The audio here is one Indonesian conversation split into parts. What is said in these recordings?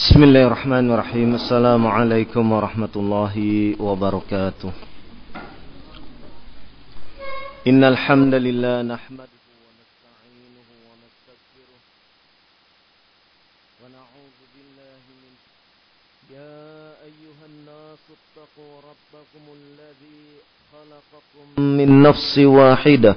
بسم الله الرحمن الرحيم السلام عليكم ورحمة الله وبركاته إن الحمد لله نحمده ونستعينه ونستغفره ونعوذ بالله من يا أيها الناس اتقوا ربكم الذي خلقكم من نفس واحدة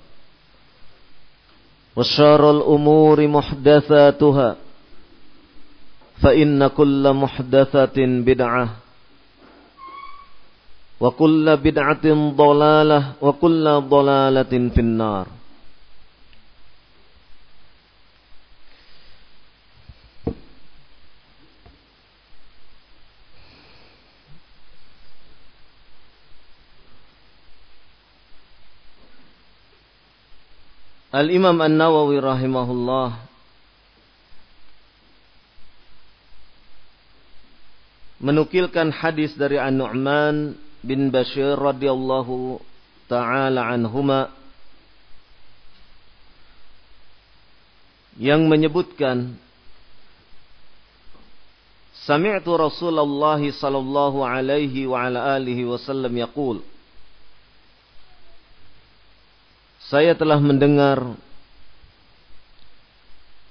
وشار الأمور محدثاتها فإن كل محدثة بدعة وكل بدعة ضلالة وكل ضلالة في النار. Al-Imam An-Nawawi rahimahullah menukilkan hadis dari An-Nu'man bin Bashir radhiyallahu taala anhuma yang menyebutkan Sami'tu Rasulullah sallallahu alaihi wa ala alihi wasallam yaqul Saya telah mendengar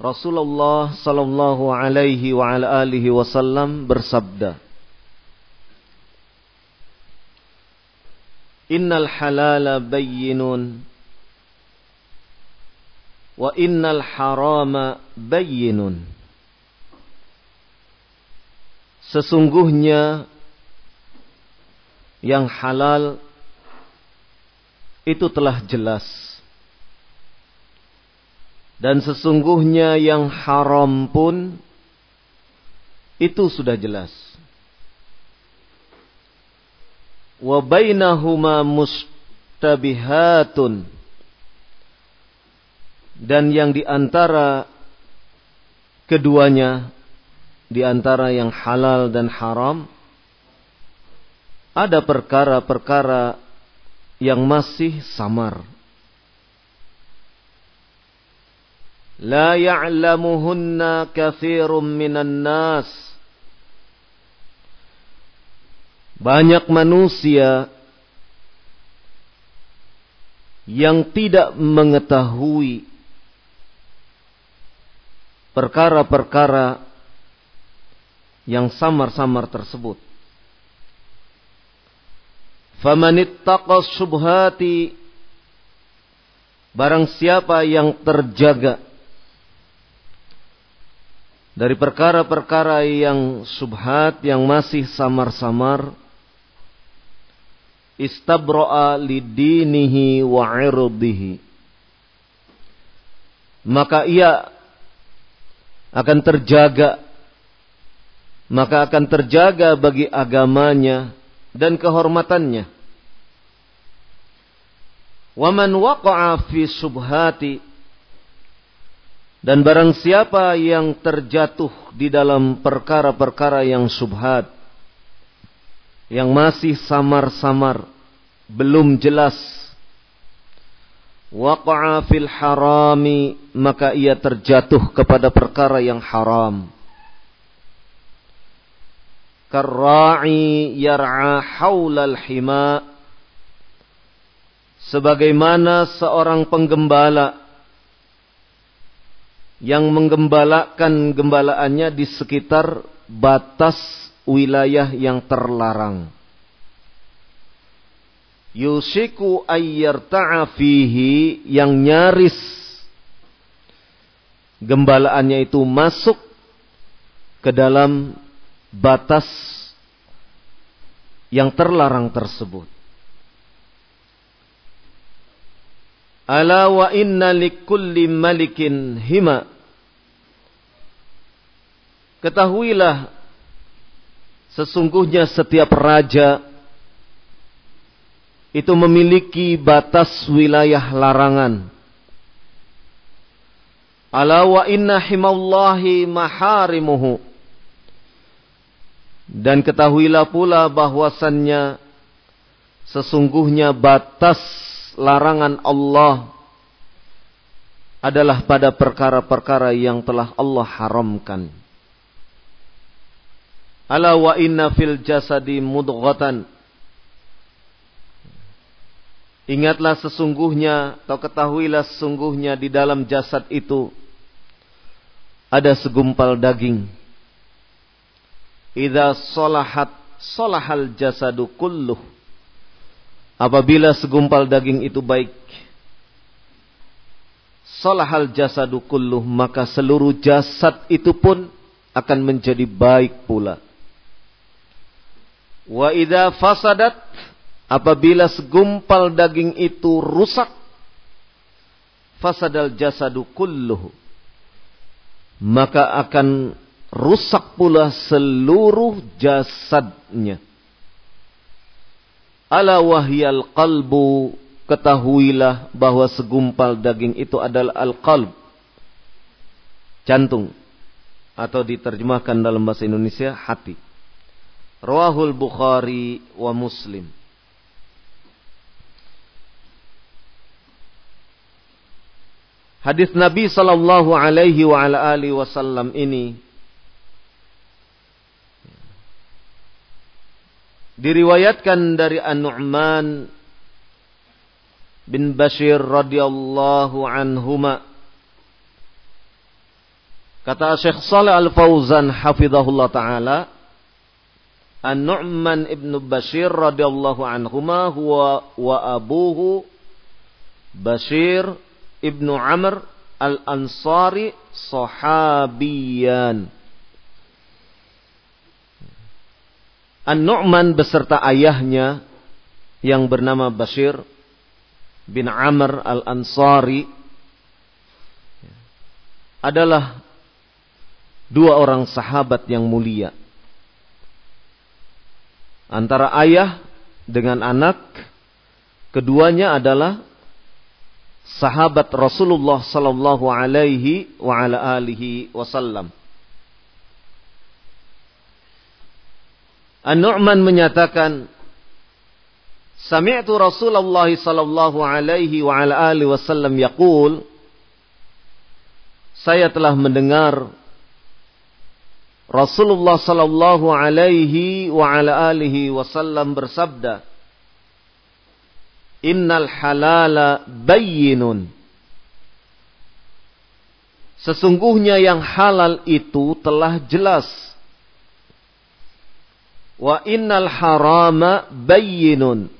Rasulullah sallallahu alaihi wa ala alihi wasallam bersabda Innal halala bayyinun wa innal harama bayyinun. Sesungguhnya yang halal itu telah jelas dan sesungguhnya yang haram pun itu sudah jelas. Wa bainahuma mustabihatun. Dan yang di antara keduanya, di antara yang halal dan haram, ada perkara-perkara yang masih samar. La ya'lamuhunna kathirun minan nas. Banyak manusia yang tidak mengetahui perkara-perkara yang samar-samar tersebut. Famanittaqas subhati barang siapa yang terjaga dari perkara-perkara yang subhat yang masih samar-samar istabro'a lidinihi wa irdihi maka ia akan terjaga maka akan terjaga bagi agamanya dan kehormatannya waman waqa'a fi subhati dan barang siapa yang terjatuh di dalam perkara-perkara yang subhat, yang masih samar-samar, belum jelas, waqa'a fil harami, maka ia terjatuh kepada perkara yang haram. Karra'i yar'a haulal hima, sebagaimana seorang penggembala yang menggembalakan gembalaannya di sekitar batas wilayah yang terlarang. Yusiku ayyarta'a fihi yang nyaris gembalaannya itu masuk ke dalam batas yang terlarang tersebut. Ala wa inna likulli malikin hima. Ketahuilah sesungguhnya setiap raja itu memiliki batas wilayah larangan. Ala wa inna himallahi maharimuhu. Dan ketahuilah pula bahwasannya sesungguhnya batas larangan Allah adalah pada perkara-perkara yang telah Allah haramkan. Ala wa inna fil jasadi mudghatan. Ingatlah sesungguhnya atau ketahuilah sesungguhnya di dalam jasad itu ada segumpal daging Idza salahat salahal jasadu kulluh. Apabila segumpal daging itu baik, salahal jasadu kulluh, maka seluruh jasad itu pun akan menjadi baik pula. Wa idza fasadat apabila segumpal daging itu rusak, fasadal jasadu kulluh, maka akan rusak pula seluruh jasadnya. Ala wahyal qalbu ketahuilah bahwa segumpal daging itu adalah al-qalb. Jantung. Atau diterjemahkan dalam bahasa Indonesia hati. Rawahul Bukhari wa Muslim. Hadis Nabi sallallahu alaihi wa ala alihi wasallam ini Diriwayatkan dari An-Nu'man bin Bashir radhiyallahu anhuma. Kata Syekh Saleh Al-Fauzan hafizahullah taala, An-Nu'man ibn Bashir radhiyallahu anhuma huwa wa abuhu Bashir ibnu Amr al-Ansari sahabiyan. An-Nu'man beserta ayahnya yang bernama Bashir bin Amr al-Ansari adalah dua orang sahabat yang mulia. Antara ayah dengan anak, keduanya adalah sahabat Rasulullah sallallahu alaihi wa ala alihi wasallam. An-Nu'man menyatakan Sami'tu Rasulullah sallallahu alaihi wa ala alihi wasallam yaqul Saya telah mendengar Rasulullah sallallahu alaihi wa ala alihi wasallam bersabda Innal halala bayyinun Sesungguhnya yang halal itu telah jelas Wa innal harama bayyinun.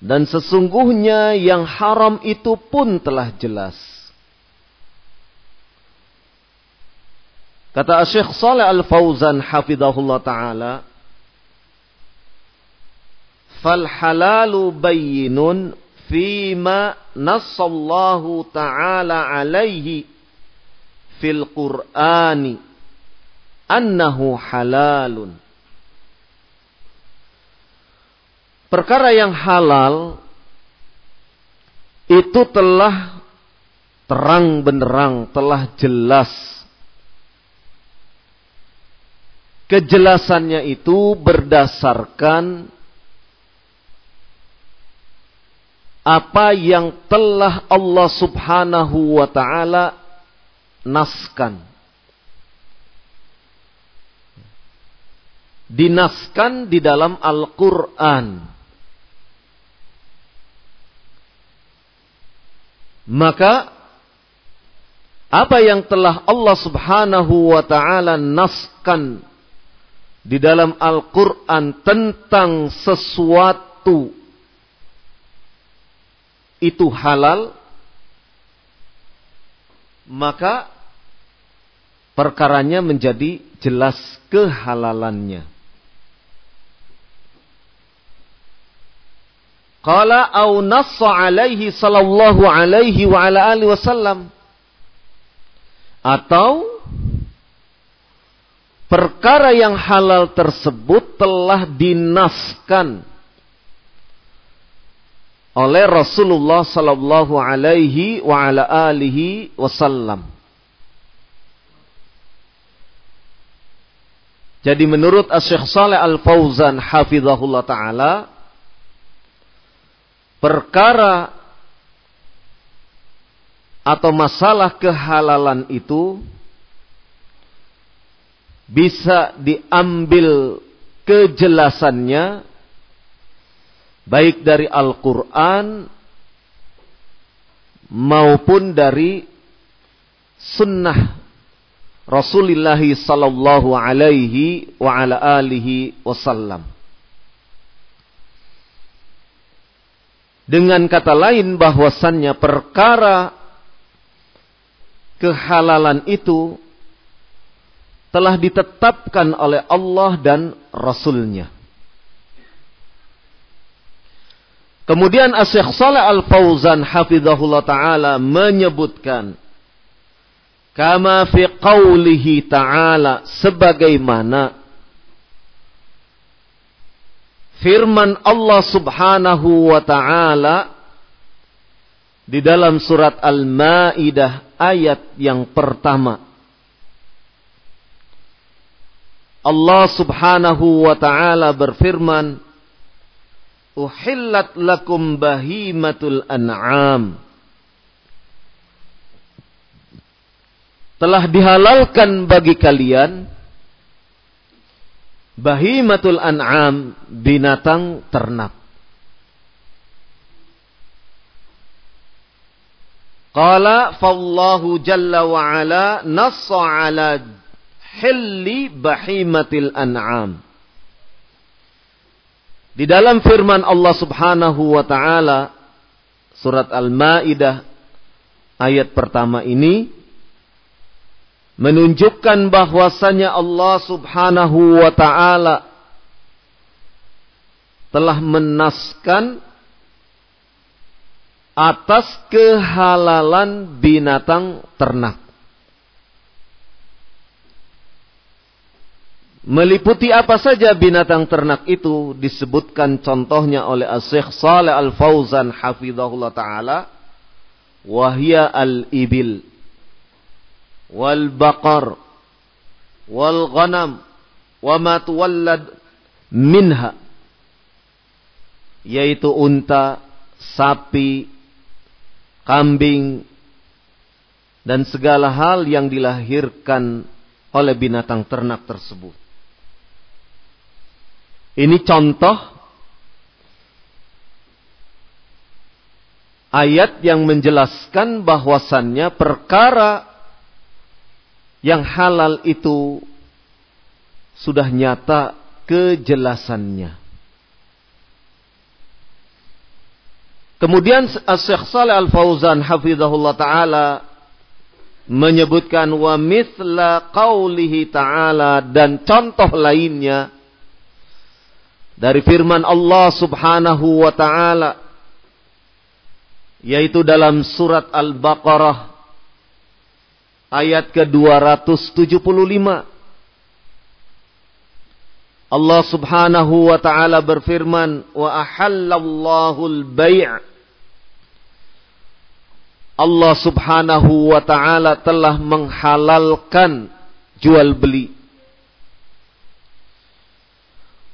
Dan sesungguhnya yang haram itu pun telah jelas. Kata Syekh Saleh Al-Fauzan hafizahullah taala, "Fal halalu bayyinun fima nassallahu ta'ala alaihi fil Qur'ani annahu halalun." Perkara yang halal itu telah terang benderang, telah jelas. Kejelasannya itu berdasarkan apa yang telah Allah Subhanahu wa taala naskan. Dinaskan di dalam Al-Qur'an. Maka apa yang telah Allah Subhanahu wa taala naskan di dalam Al-Qur'an tentang sesuatu itu halal maka perkaranya menjadi jelas kehalalannya. Qala au nassa alaihi sallallahu alaihi wa ala alihi wasallam atau perkara yang halal tersebut telah dinaskan oleh Rasulullah sallallahu alaihi wa ala alihi wasallam. Jadi menurut Syekh Saleh Al-Fauzan hafizahullah taala perkara atau masalah kehalalan itu bisa diambil kejelasannya baik dari Al-Quran maupun dari sunnah Rasulullah sallallahu alaihi wa ala alihi wasallam. Dengan kata lain bahwasannya perkara kehalalan itu telah ditetapkan oleh Allah dan Rasulnya. Kemudian Asyik Saleh Al-Fauzan hafizahullah taala menyebutkan kama fi qawlihi ta'ala sebagaimana firman Allah Subhanahu wa taala di dalam surat Al-Maidah ayat yang pertama. Allah Subhanahu wa taala berfirman uhillat lakum bahimatul an'am. Telah dihalalkan bagi kalian bahimatul an'am binatang ternak. Qala fallahu jalla wa ala nassa ala hilli bahimatil an'am. Di dalam firman Allah Subhanahu wa taala surat Al-Maidah ayat pertama ini menunjukkan bahwasanya Allah Subhanahu wa taala telah menaskan atas kehalalan binatang ternak. Meliputi apa saja binatang ternak itu disebutkan contohnya oleh Syekh Saleh Al-Fauzan hafizahullah taala wahya al-ibil wal baqar wal ghanam wa ma tuwallad minha yaitu unta, sapi, kambing dan segala hal yang dilahirkan oleh binatang ternak tersebut. Ini contoh ayat yang menjelaskan bahwasannya perkara yang halal itu sudah nyata kejelasannya. Kemudian Syekh Saleh Al-Fauzan hafizahullah taala menyebutkan wa mithla qaulihi ta'ala dan contoh lainnya dari firman Allah Subhanahu wa taala yaitu dalam surat Al-Baqarah ayat ke-275 Allah Subhanahu wa taala berfirman wa ahallallahu al-bai' Allah Subhanahu wa taala telah menghalalkan jual beli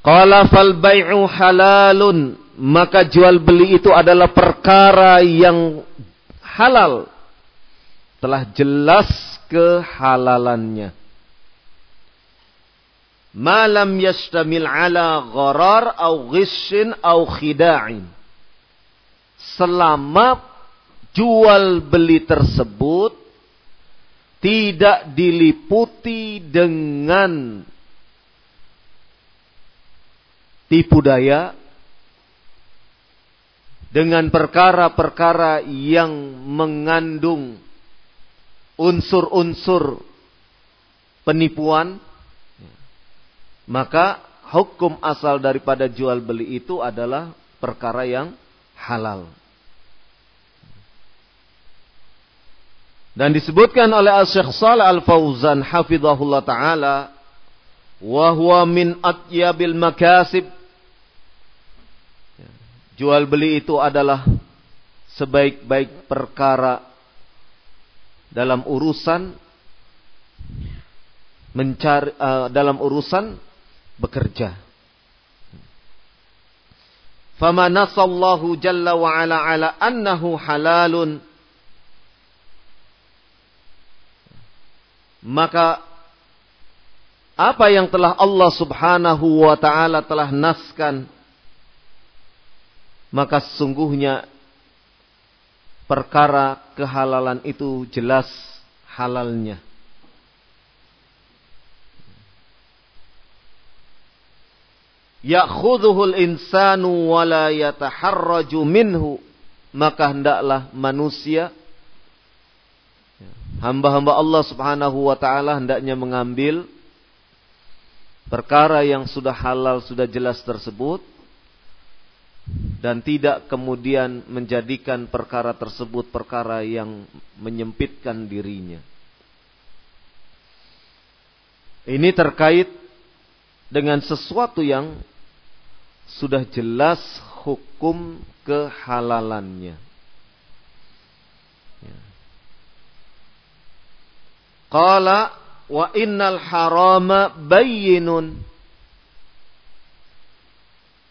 Qala fal bai'u halalun. Maka jual beli itu adalah perkara yang halal. Telah jelas kehalalannya. Malam yastamil ala gharar au ghishin au khida'in. Selama jual beli tersebut tidak diliputi dengan tipu daya dengan perkara-perkara yang mengandung unsur-unsur penipuan maka hukum asal daripada jual beli itu adalah perkara yang halal. Dan disebutkan oleh Al-Syekh Salih Al-Fauzan hafizahullah taala wa huwa min atyabil makasib jual beli itu adalah sebaik-baik perkara dalam urusan mencari uh, dalam urusan bekerja. Fama nasallahu jalla wa ala ala annahu halalun maka apa yang telah Allah Subhanahu wa taala telah naskan maka sesungguhnya perkara kehalalan itu jelas halalnya. Ya'khudhuhul insanu wa la yataharraju minhu. Maka hendaklah manusia hamba-hamba Allah Subhanahu wa taala hendaknya mengambil perkara yang sudah halal sudah jelas tersebut dan tidak kemudian menjadikan perkara tersebut perkara yang menyempitkan dirinya. Ini terkait dengan sesuatu yang sudah jelas hukum kehalalannya. Ya. Qala wa innal harama bayyinun.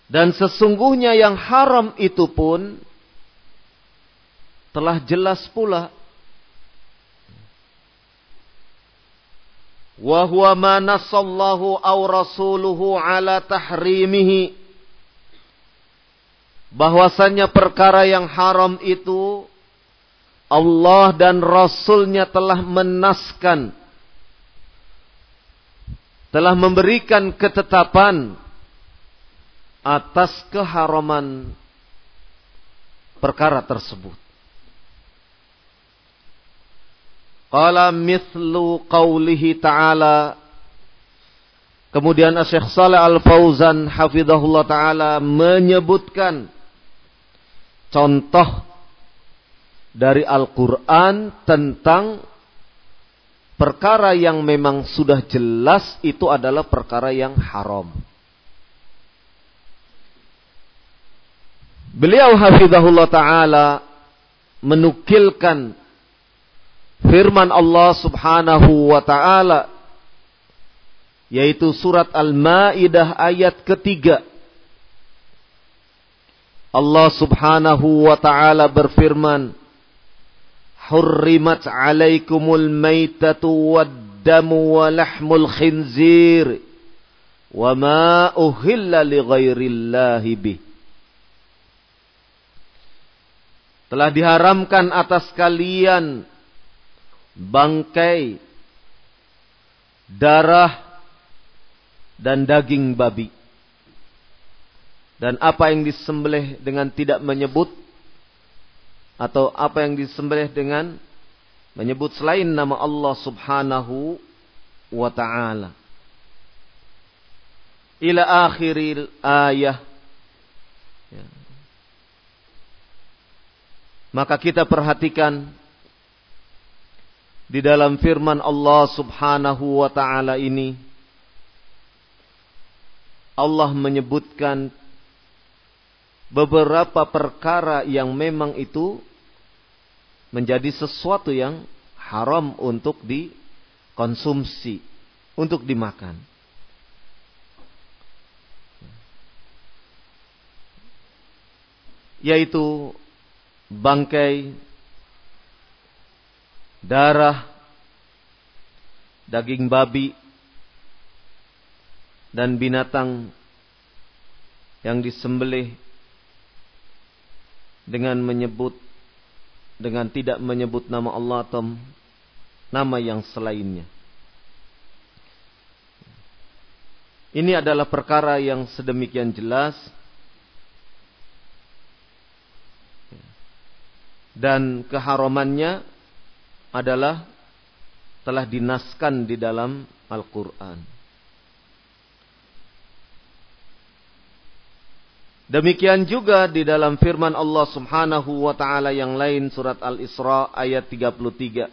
Dan sesungguhnya yang haram itu pun telah jelas pula. Wa huwa ma nasallahu aw rasuluhu ala tahrimihi. Bahwasannya perkara yang haram itu Allah dan Rasulnya telah menaskan telah memberikan ketetapan atas keharaman perkara tersebut Qala mithlu qawlihi ta'ala Kemudian Syekh Saleh Al-Fauzan hafizahullah taala menyebutkan contoh dari Al-Qur'an tentang perkara yang memang sudah jelas itu adalah perkara yang haram. Beliau hafizahullah taala menukilkan firman Allah Subhanahu wa taala yaitu surat Al-Maidah ayat ketiga. Allah Subhanahu wa taala berfirman, "Hurrimat 'alaikumul maitatu wad-damu wa lahmul khinzir wa ma uhilla li ghairillahi bih." Telah diharamkan atas kalian bangkai, darah, dan daging babi. Dan apa yang disembelih dengan tidak menyebut atau apa yang disembelih dengan menyebut selain nama Allah Subhanahu wa taala. Ila akhiril ayah. Maka kita perhatikan di dalam firman Allah Subhanahu wa taala ini Allah menyebutkan beberapa perkara yang memang itu menjadi sesuatu yang haram untuk dikonsumsi, untuk dimakan. Yaitu bangkai darah, daging babi, dan binatang yang disembelih dengan menyebut dengan tidak menyebut nama Allah atau nama yang selainnya. Ini adalah perkara yang sedemikian jelas dan keharamannya adalah telah dinaskan di dalam Al-Quran. Demikian juga di dalam firman Allah Subhanahu wa taala yang lain surat Al-Isra ayat 33.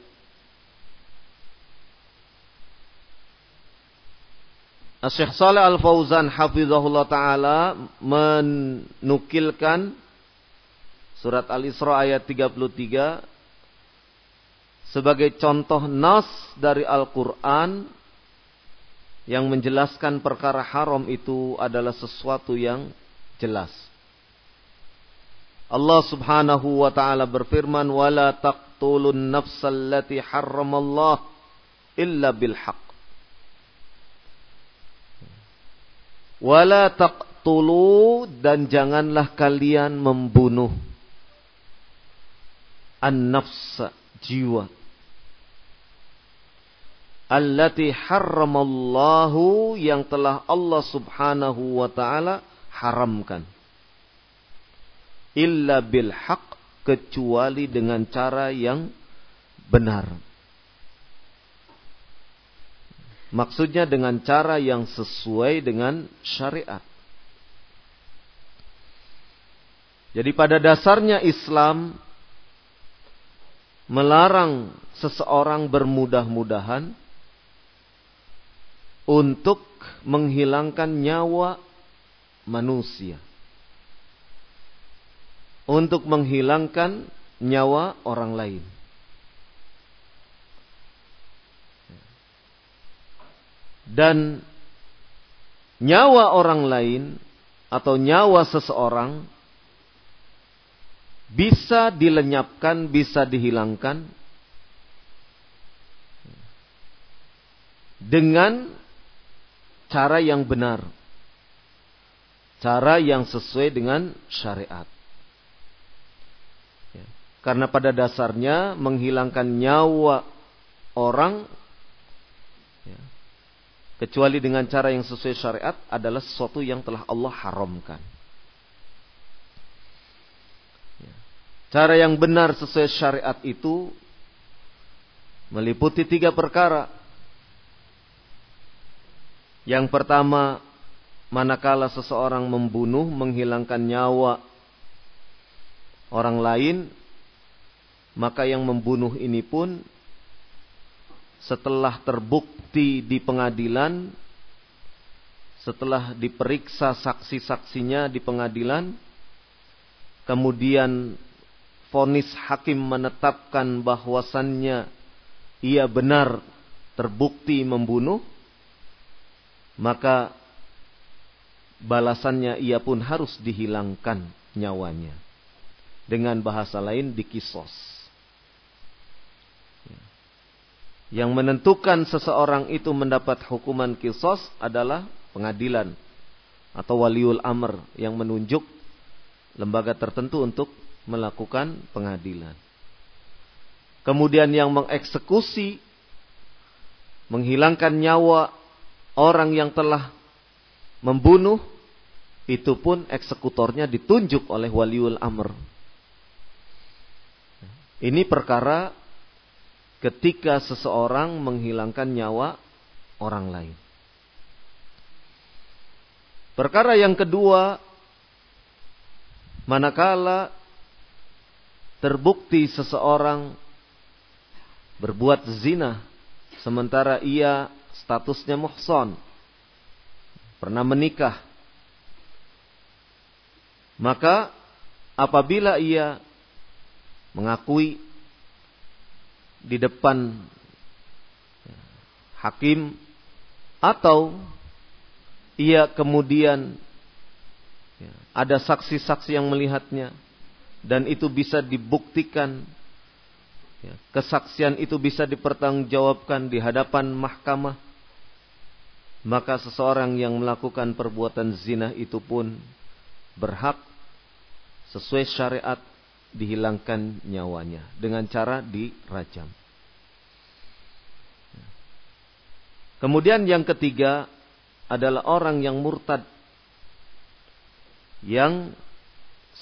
Syekh Saleh Al-Fauzan hafizahullah taala menukilkan surat Al-Isra ayat 33 sebagai contoh nas dari Al-Qur'an yang menjelaskan perkara haram itu adalah sesuatu yang jelas. Allah Subhanahu wa taala berfirman wala taqtulun nafsal lati harramallah illa bil haqq. Wala taqtulu dan janganlah kalian membunuh an-nafs jiwa allati harramallahu yang telah Allah Subhanahu wa taala haramkan. Illa bil haq kecuali dengan cara yang benar. Maksudnya dengan cara yang sesuai dengan syariat. Jadi pada dasarnya Islam melarang seseorang bermudah-mudahan untuk menghilangkan nyawa manusia untuk menghilangkan nyawa orang lain. Dan nyawa orang lain atau nyawa seseorang bisa dilenyapkan, bisa dihilangkan dengan cara yang benar cara yang sesuai dengan syariat. Ya. Karena pada dasarnya menghilangkan nyawa orang ya, kecuali dengan cara yang sesuai syariat adalah sesuatu yang telah Allah haramkan. Cara yang benar sesuai syariat itu meliputi tiga perkara. Yang pertama manakala seseorang membunuh, menghilangkan nyawa orang lain, maka yang membunuh ini pun setelah terbukti di pengadilan, setelah diperiksa saksi-saksinya di pengadilan, kemudian vonis hakim menetapkan bahwasannya ia benar terbukti membunuh, maka balasannya ia pun harus dihilangkan nyawanya. Dengan bahasa lain dikisos. Ya. Yang menentukan seseorang itu mendapat hukuman kisos adalah pengadilan atau waliul amr yang menunjuk lembaga tertentu untuk melakukan pengadilan. Kemudian yang mengeksekusi menghilangkan nyawa orang yang telah membunuh itu pun eksekutornya ditunjuk oleh waliul amr. Ini perkara ketika seseorang menghilangkan nyawa orang lain. Perkara yang kedua, manakala terbukti seseorang berbuat zina sementara ia statusnya muhson, pernah menikah. Maka apabila ia mengakui di depan hakim atau ia kemudian ada saksi-saksi yang melihatnya dan itu bisa dibuktikan. Kesaksian itu bisa dipertanggungjawabkan di hadapan mahkamah. Maka seseorang yang melakukan perbuatan zina itu pun berhak sesuai syariat dihilangkan nyawanya dengan cara dirajam. Kemudian yang ketiga adalah orang yang murtad yang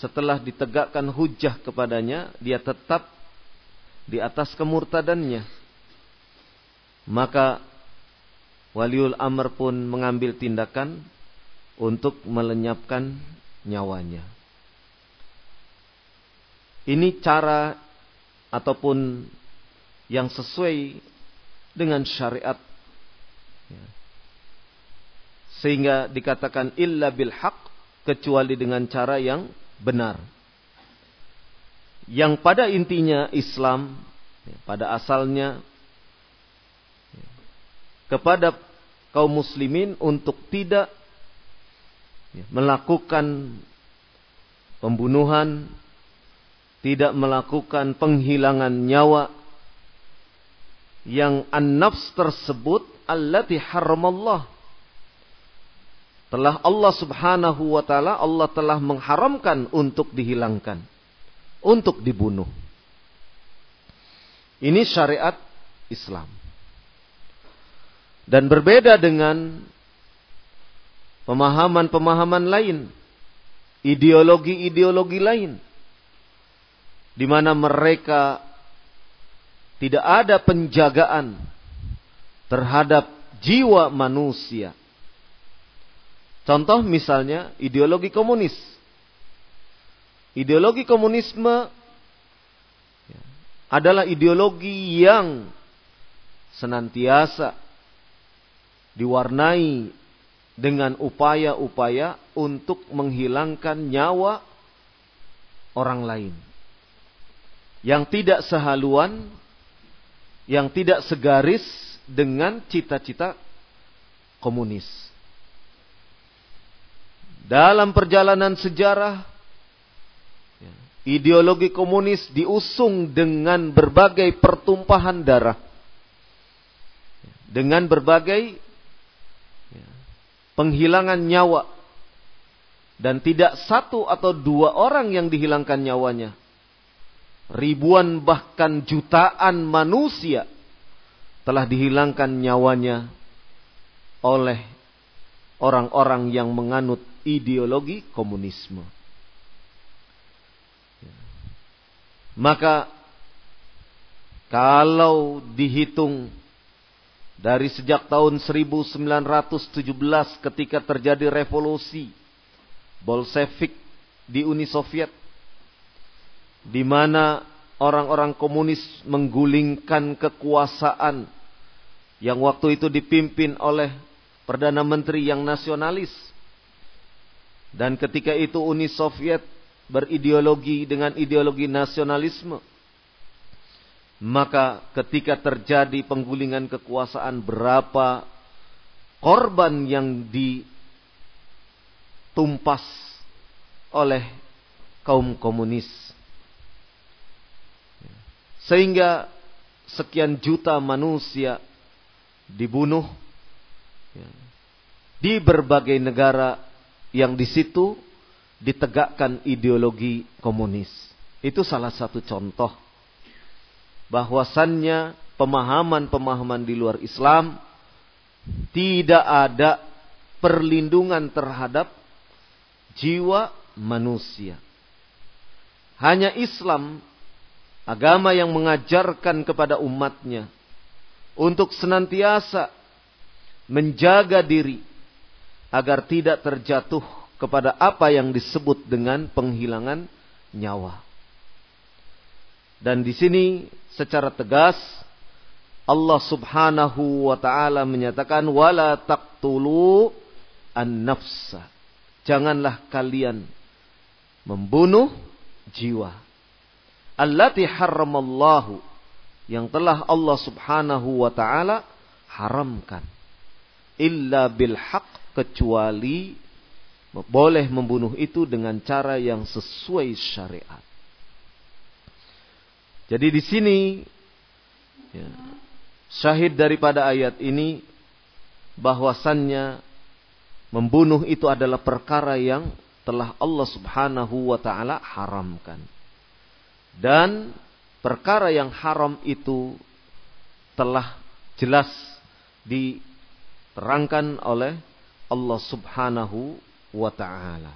setelah ditegakkan hujah kepadanya dia tetap di atas kemurtadannya. Maka waliul amr pun mengambil tindakan untuk melenyapkan nyawanya. Ini cara ataupun yang sesuai dengan syariat. Ya. Sehingga dikatakan illa bil haq kecuali dengan cara yang benar. Yang pada intinya Islam ya, pada asalnya ya, kepada kaum muslimin untuk tidak melakukan pembunuhan, tidak melakukan penghilangan nyawa yang an-nafs tersebut allati haramallah. Telah Allah subhanahu wa ta'ala, Allah telah mengharamkan untuk dihilangkan. Untuk dibunuh. Ini syariat Islam. Dan berbeda dengan pemahaman-pemahaman lain. Ideologi-ideologi lain. Di mana mereka tidak ada penjagaan terhadap jiwa manusia. Contoh misalnya ideologi komunis. Ideologi komunisme adalah ideologi yang senantiasa diwarnai dengan upaya-upaya untuk menghilangkan nyawa orang lain. Yang tidak sehaluan, yang tidak segaris dengan cita-cita komunis. Dalam perjalanan sejarah, ya, ideologi komunis diusung dengan berbagai pertumpahan darah, dengan berbagai ya, penghilangan nyawa, dan tidak satu atau dua orang yang dihilangkan nyawanya. Ribuan bahkan jutaan manusia telah dihilangkan nyawanya oleh orang-orang yang menganut ideologi komunisme. Maka kalau dihitung dari sejak tahun 1917 ketika terjadi revolusi Bolshevik di Uni Soviet di mana orang-orang komunis menggulingkan kekuasaan yang waktu itu dipimpin oleh Perdana Menteri yang nasionalis. Dan ketika itu Uni Soviet berideologi dengan ideologi nasionalisme. Maka ketika terjadi penggulingan kekuasaan berapa korban yang ditumpas oleh kaum komunis sehingga sekian juta manusia dibunuh ya, di berbagai negara yang di situ ditegakkan ideologi komunis. Itu salah satu contoh bahwasannya pemahaman-pemahaman di luar Islam tidak ada perlindungan terhadap jiwa manusia. Hanya Islam agama yang mengajarkan kepada umatnya untuk senantiasa menjaga diri agar tidak terjatuh kepada apa yang disebut dengan penghilangan nyawa. Dan di sini secara tegas Allah Subhanahu wa taala menyatakan wala taqtulu an-nafsa. Janganlah kalian membunuh jiwa allati harramallahu yang telah Allah Subhanahu wa taala haramkan illa bil haq kecuali boleh membunuh itu dengan cara yang sesuai syariat. Jadi di sini ya, syahid daripada ayat ini bahwasannya membunuh itu adalah perkara yang telah Allah Subhanahu wa taala haramkan. Dan perkara yang haram itu telah jelas di terangkan oleh Allah Subhanahu wa taala.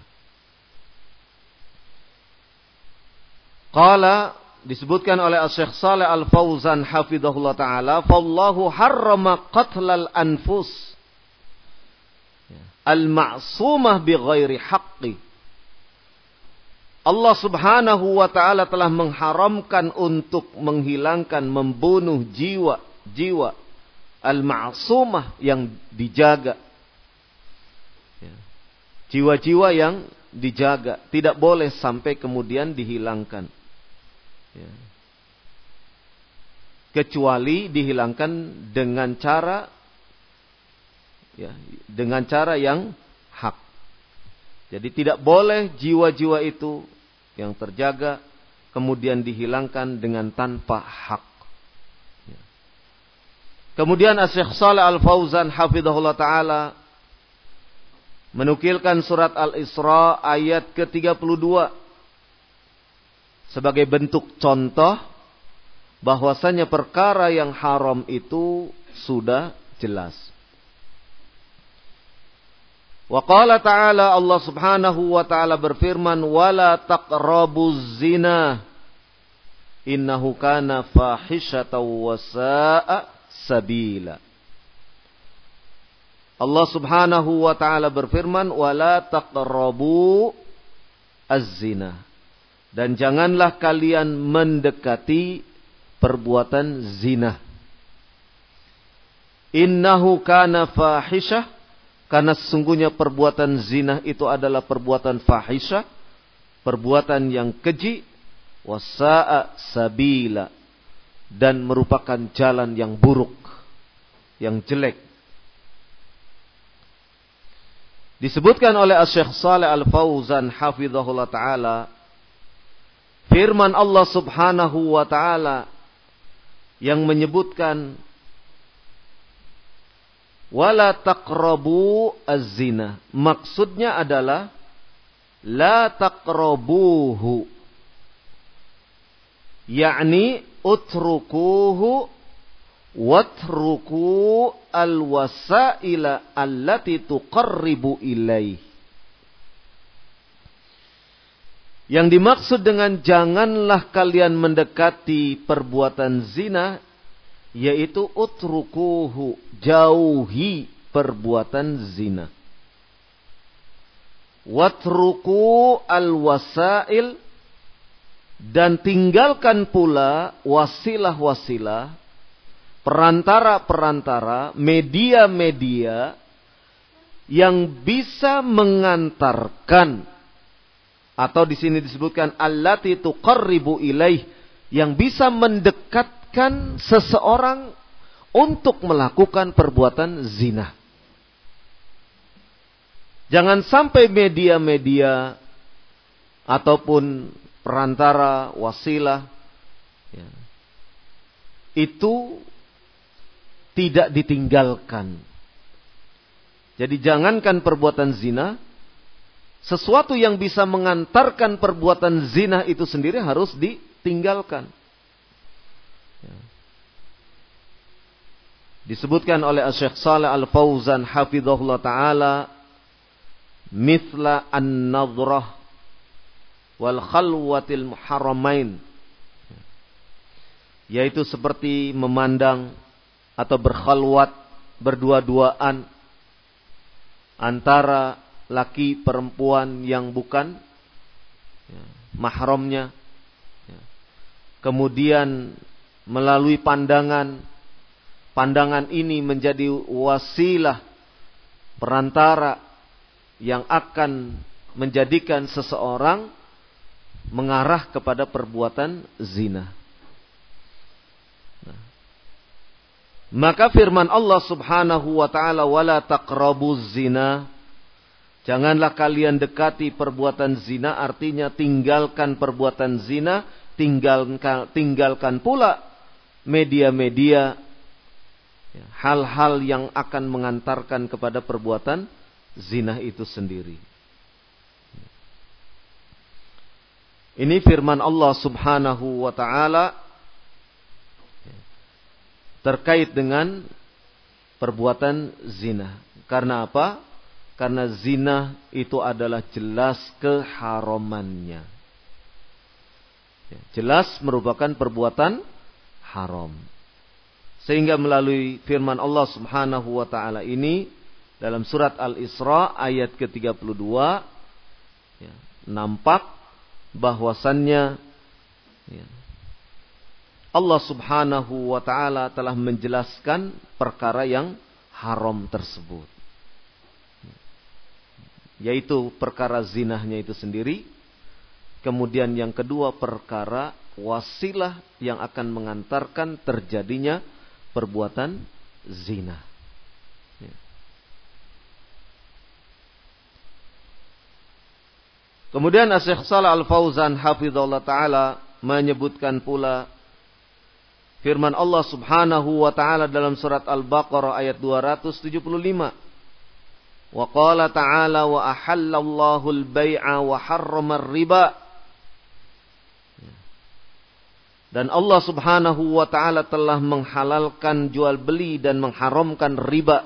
Qala disebutkan oleh Syekh Saleh Al-Fauzan hafizahullah taala, "Fallahu harrama qatlal anfus al-ma'sumah bighairi haqqi." Allah Subhanahu wa taala telah mengharamkan untuk menghilangkan membunuh jiwa-jiwa al-ma'sumah yang dijaga. Jiwa-jiwa yang dijaga, tidak boleh sampai kemudian dihilangkan. Ya. Kecuali dihilangkan dengan cara ya, dengan cara yang hak. Jadi tidak boleh jiwa-jiwa itu yang terjaga kemudian dihilangkan dengan tanpa hak. Ya. Kemudian Saleh Al-Fauzan hafizahullah taala menukilkan surat Al-Isra ayat ke-32 sebagai bentuk contoh bahwasanya perkara yang haram itu sudah jelas. Wa qala ta'ala Allah Subhanahu wa taala berfirman wala taqrabuz zina innahu kana fahishatan wa sa'a sabila. Allah Subhanahu wa taala berfirman wala taqrabu az-zina. Dan janganlah kalian mendekati perbuatan zina. Innahu kana fahishah karena sesungguhnya perbuatan zina itu adalah perbuatan fahisyah, perbuatan yang keji, wasa'a sabila dan merupakan jalan yang buruk, yang jelek. Disebutkan oleh Syekh Saleh Al-Fauzan hafizahullah taala firman Allah Subhanahu wa taala yang menyebutkan wala taqrabu az-zina. Maksudnya adalah la taqrabuhu. Yakni utrukuhu watruku al-wasaila allati tuqarribu ilaih. Yang dimaksud dengan janganlah kalian mendekati perbuatan zina yaitu utrukuhu jauhi perbuatan zina watruku al-wasail dan tinggalkan pula wasilah-wasilah perantara-perantara media-media yang bisa mengantarkan atau di sini disebutkan allati tuqarribu ilaih yang bisa mendekat mengingatkan seseorang untuk melakukan perbuatan zina. Jangan sampai media-media ataupun perantara wasilah ya, itu tidak ditinggalkan. Jadi jangankan perbuatan zina, sesuatu yang bisa mengantarkan perbuatan zina itu sendiri harus ditinggalkan. Disebutkan oleh Syekh Saleh Al-Fauzan hafizahullah taala mithla an-nadhrah wal khalwatil muharramain yaitu seperti memandang atau berkhalwat berdua-duaan antara laki perempuan yang bukan ya, mahramnya ya. kemudian melalui pandangan pandangan ini menjadi wasilah perantara yang akan menjadikan seseorang mengarah kepada perbuatan zina. Maka firman Allah Subhanahu wa taala wala taqrabuz zina Janganlah kalian dekati perbuatan zina artinya tinggalkan perbuatan zina, tinggalkan tinggalkan pula media-media ya, hal-hal yang akan mengantarkan kepada perbuatan zina itu sendiri. Ini firman Allah Subhanahu wa taala terkait dengan perbuatan zina. Karena apa? Karena zina itu adalah jelas keharamannya. Ya, jelas merupakan perbuatan haram. Sehingga melalui firman Allah Subhanahu wa taala ini dalam surat Al-Isra ayat ke-32 ya, nampak bahwasannya ya, Allah Subhanahu wa taala telah menjelaskan perkara yang haram tersebut yaitu perkara zinahnya itu sendiri. Kemudian yang kedua perkara wasilah yang akan mengantarkan terjadinya perbuatan zina. Ya. Kemudian Syekh Salah Al-Fauzan hafizallahu taala menyebutkan pula firman Allah Subhanahu wa taala dalam surat Al-Baqarah ayat 275 Wa qala ta'ala wa ahallallahu al-bai'a wa harrama riba Dan Allah Subhanahu wa taala telah menghalalkan jual beli dan mengharamkan riba.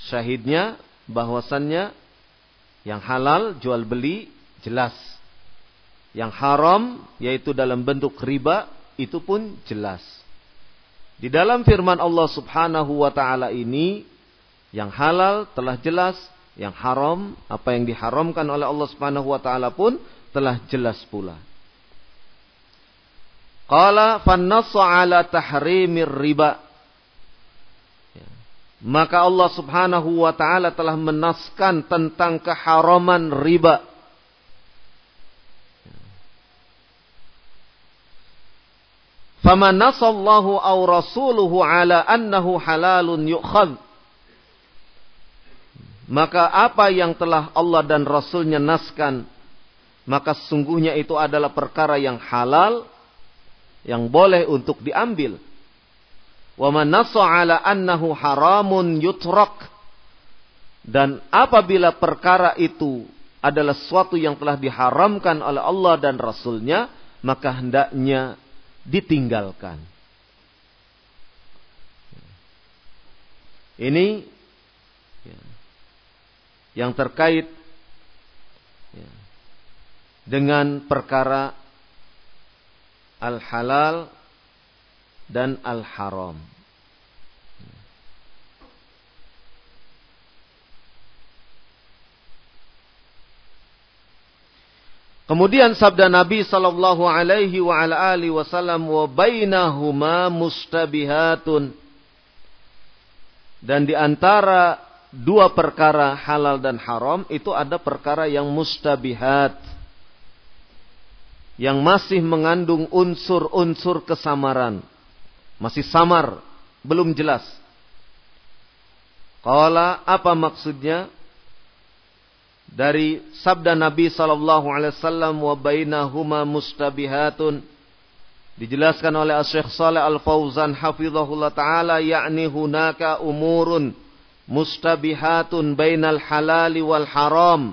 Syahidnya bahwasannya yang halal jual beli jelas. Yang haram yaitu dalam bentuk riba itu pun jelas. Di dalam firman Allah Subhanahu wa taala ini yang halal telah jelas, yang haram, apa yang diharamkan oleh Allah Subhanahu wa taala pun telah jelas pula. Qala fannassa ala tahrimir riba. Ya. Maka Allah Subhanahu wa taala telah menaskan tentang keharaman riba. Faman nasallahu aw rasuluhu ala annahu halalun yu'khadh maka apa yang telah Allah dan Rasulnya naskan, maka sungguhnya itu adalah perkara yang halal, yang boleh untuk diambil. Wa man ala annahu haramun yutrak. Dan apabila perkara itu adalah sesuatu yang telah diharamkan oleh Allah dan Rasulnya, maka hendaknya ditinggalkan. Ini yang terkait dengan perkara al-halal dan al-haram. Kemudian sabda Nabi sallallahu alaihi wa ala alihi wasallam wa bainahuma mustabihatun. Dan di antara dua perkara halal dan haram itu ada perkara yang mustabihat. Yang masih mengandung unsur-unsur kesamaran. Masih samar belum jelas. Qala apa maksudnya dari sabda Nabi sallallahu alaihi wasallam wa bainahuma mustabihatun. Dijelaskan oleh Syekh Saleh Al Fauzan hafizahullah taala yakni hunaka umurun mustabihatun bainal halali wal haram.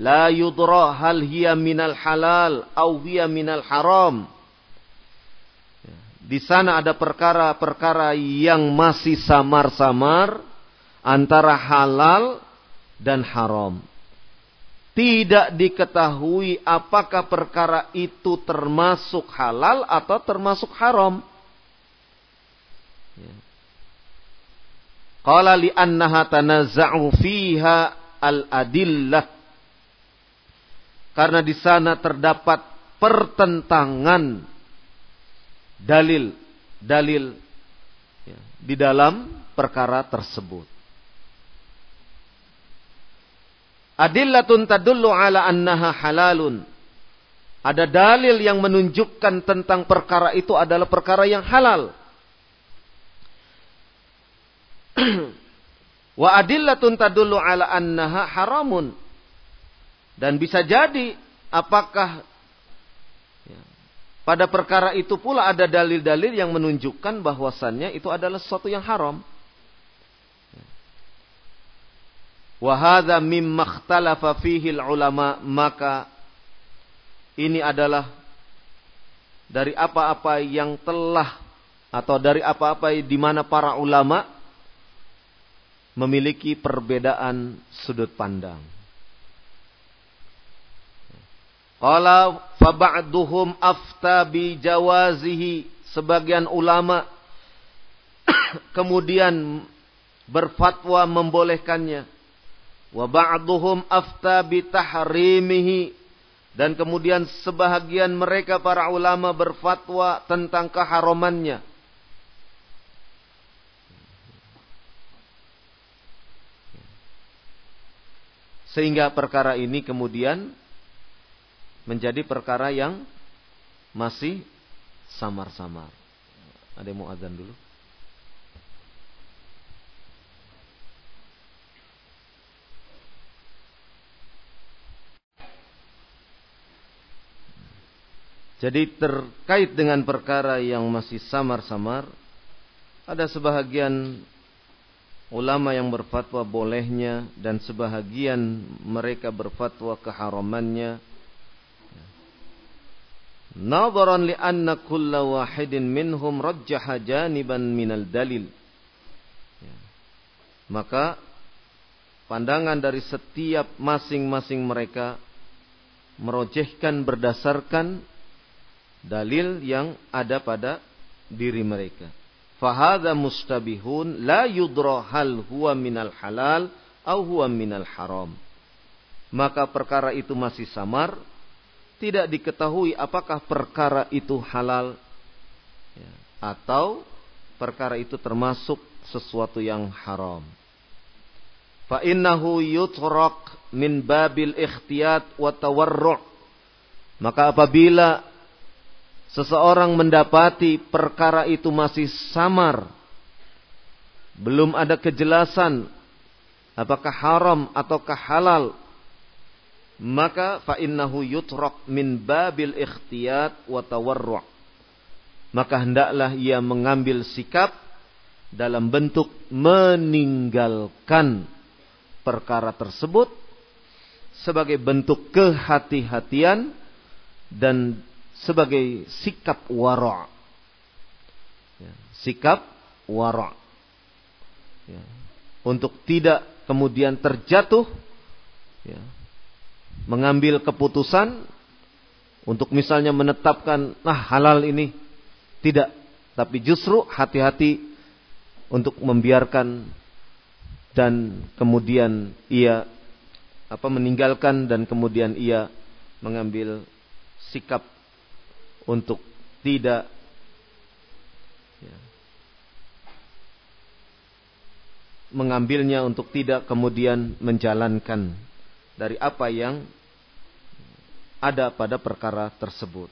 La yudra hal hiya minal halal au hiya minal haram. Di sana ada perkara-perkara yang masih samar-samar antara halal dan haram tidak diketahui apakah perkara itu termasuk halal atau termasuk haram ya. Qala li annaha tanazza'u fiha al-adillah. Karena di sana terdapat pertentangan dalil dalil ya, di dalam perkara tersebut. Adillatun tadullu ala annaha halalun. Ada dalil yang menunjukkan tentang perkara itu adalah perkara yang halal. Wa adillatun tadullu ala annaha haramun. Dan bisa jadi apakah ya, pada perkara itu pula ada dalil-dalil yang menunjukkan bahwasannya itu adalah sesuatu yang haram. Ya. Wa hadza mimma ikhtalafa fihi ulama maka ini adalah dari apa-apa yang telah atau dari apa-apa di mana para ulama memiliki perbedaan sudut pandang. Qala fa ba'duhum afta bi jawazihi sebagian ulama kemudian berfatwa membolehkannya wa ba'duhum afta bi tahrimihi dan kemudian sebahagian mereka para ulama berfatwa tentang keharamannya sehingga perkara ini kemudian menjadi perkara yang masih samar-samar. Ada yang mau azan dulu? Jadi terkait dengan perkara yang masih samar-samar, ada sebahagian ulama yang berfatwa bolehnya dan sebahagian mereka berfatwa keharamannya Nadaran li anna kulla wahidin minhum rajjaha janiban minal dalil. Ya. Maka pandangan dari setiap masing-masing mereka merojehkan berdasarkan dalil yang ada pada diri mereka. Fahada mustabihun la yudra hal huwa minal halal au huwa minal haram. Maka perkara itu masih samar tidak diketahui apakah perkara itu halal ya, atau perkara itu termasuk sesuatu yang haram. Fa innahu yutraq min babil ikhtiyat wa tawarru'. Maka apabila seseorang mendapati perkara itu masih samar, belum ada kejelasan apakah haram ataukah halal, maka fa innahu yutrak min babil ikhtiyat wa tawarru' maka hendaklah ia mengambil sikap dalam bentuk meninggalkan perkara tersebut sebagai bentuk kehati-hatian dan sebagai sikap wara' ya, sikap wara' ya, untuk tidak kemudian terjatuh ya, mengambil keputusan untuk misalnya menetapkan nah halal ini. Tidak tapi justru hati-hati untuk membiarkan dan kemudian ia apa meninggalkan dan kemudian ia mengambil sikap untuk tidak ya, mengambilnya untuk tidak kemudian menjalankan dari apa yang ada pada perkara tersebut.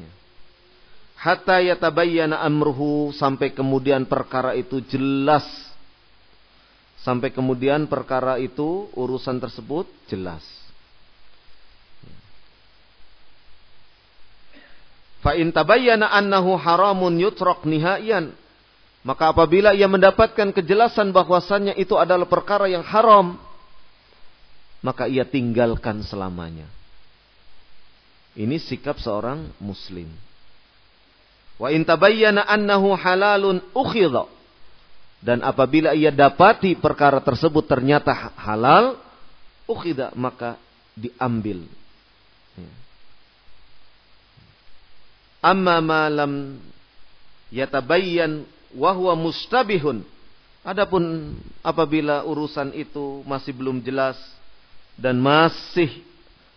Ya. Hatta yatabayyana amruhu sampai kemudian perkara itu jelas. Sampai kemudian perkara itu urusan tersebut jelas. Fa in tabayyana annahu haramun yutrak nihaiyan maka apabila ia mendapatkan kejelasan bahwasannya itu adalah perkara yang haram maka ia tinggalkan selamanya. Ini sikap seorang muslim. Wa in tabayyana annahu halalun ukhidha. Dan apabila ia dapati perkara tersebut ternyata halal, ukhidha maka diambil. Amma ma lam yatabayyan wa huwa mustabihun. Adapun apabila urusan itu masih belum jelas, dan masih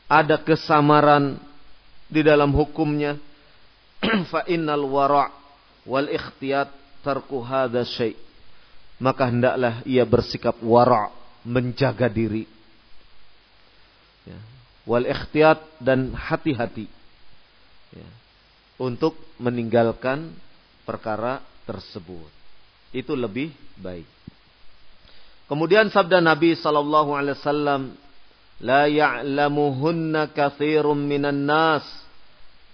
ada kesamaran di dalam hukumnya fa innal wara' wal ikhtiyat tarku hadha syai' maka hendaklah ia bersikap wara' menjaga diri ya. wal ikhtiyat dan hati-hati ya. Untuk meninggalkan perkara tersebut. Itu lebih baik. Kemudian sabda Nabi sallallahu alaihi wasallam la ya'lamuhunna katsirun minan nas.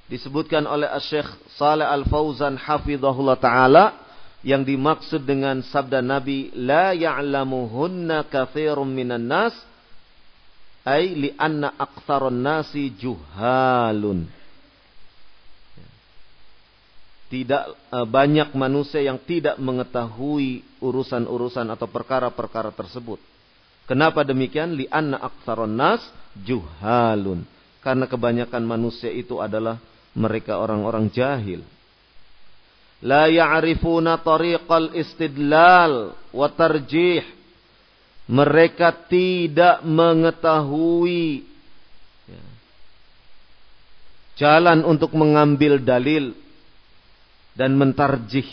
Disebutkan oleh Syekh Saleh Al-Fauzan hafizahullah taala yang dimaksud dengan sabda Nabi la ya'lamuhunna katsirun minan nas ay li anna aktsarun nasi juhalun tidak uh, banyak manusia yang tidak mengetahui urusan-urusan atau perkara-perkara tersebut. Kenapa demikian? Li'anna aktsaron nas juhalun. Karena kebanyakan manusia itu adalah mereka orang-orang jahil. La ya'rifuna tariqal istidlal wa tarjih. Mereka tidak mengetahui ya, jalan untuk mengambil dalil dan mentarjih,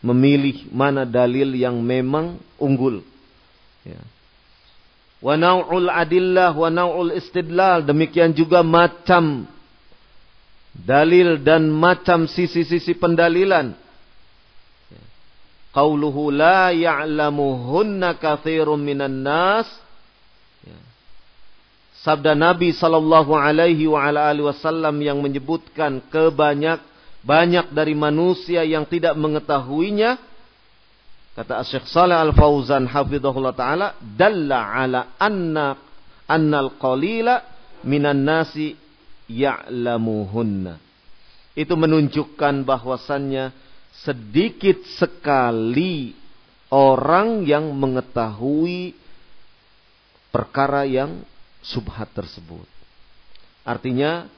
memilih mana dalil yang memang unggul. Ya. Wa nau'ul adillah wa nau'ul istidlal. Demikian juga macam dalil dan macam sisi-sisi pendalilan. Ya. Qauluhu la ya'lamuhunna kathirun minan nas. Ya. Sabda Nabi sallallahu alaihi wa ala alihi wasallam yang menyebutkan kebanyak banyak dari manusia yang tidak mengetahuinya kata Syekh Saleh Al-Fauzan hafizahullah taala dalla ala anna annal qalila minan nasi ya'lamuhunna. Itu menunjukkan bahwasannya sedikit sekali orang yang mengetahui perkara yang subhat tersebut. Artinya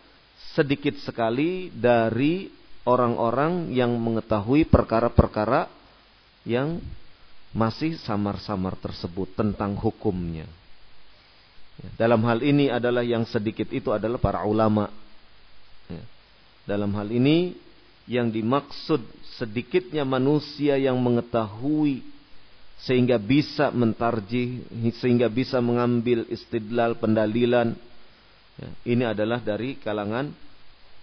sedikit sekali dari orang-orang yang mengetahui perkara-perkara yang masih samar-samar tersebut tentang hukumnya. Ya, dalam hal ini adalah yang sedikit itu adalah para ulama. Ya, dalam hal ini yang dimaksud sedikitnya manusia yang mengetahui sehingga bisa mentarjih, sehingga bisa mengambil istidlal pendalilan. Ya, ini adalah dari kalangan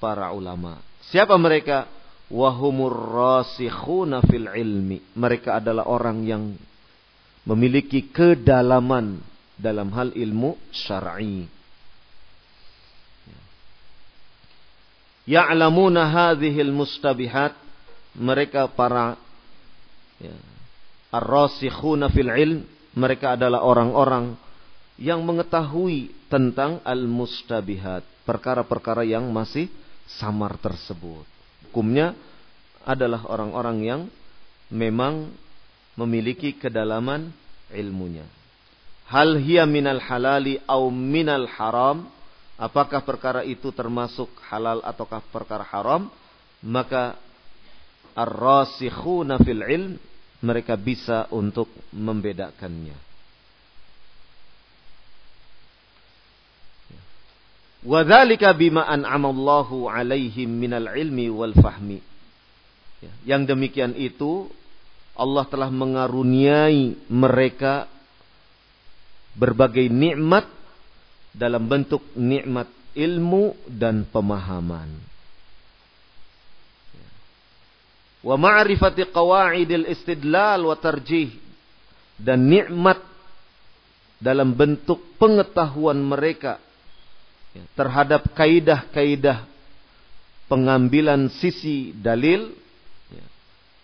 para ulama. Siapa mereka? Wahumur rasikhuna fil ilmi. Mereka adalah orang yang memiliki kedalaman dalam hal ilmu syar'i. Ya'lamuna hadhil mustabihat. Mereka para ya, ar-rasikhuna fil ilm. Mereka adalah orang-orang yang mengetahui tentang al-mustabihat. Perkara-perkara yang masih samar tersebut. Hukumnya adalah orang-orang yang memang memiliki kedalaman ilmunya. Hal hiya minal halali au minal haram? Apakah perkara itu termasuk halal ataukah perkara haram? Maka ar-rasikhuna fil ilm mereka bisa untuk membedakannya. Wadzalika bima an'amallahu alaihim minal ilmi wal fahmi. Ya, yang demikian itu Allah telah mengaruniai mereka berbagai nikmat dalam bentuk nikmat ilmu dan pemahaman. Ya. Wa ma'rifati qawa'idil istidlal wa tarjih dan nikmat dalam bentuk pengetahuan mereka terhadap kaidah-kaidah pengambilan sisi dalil ya,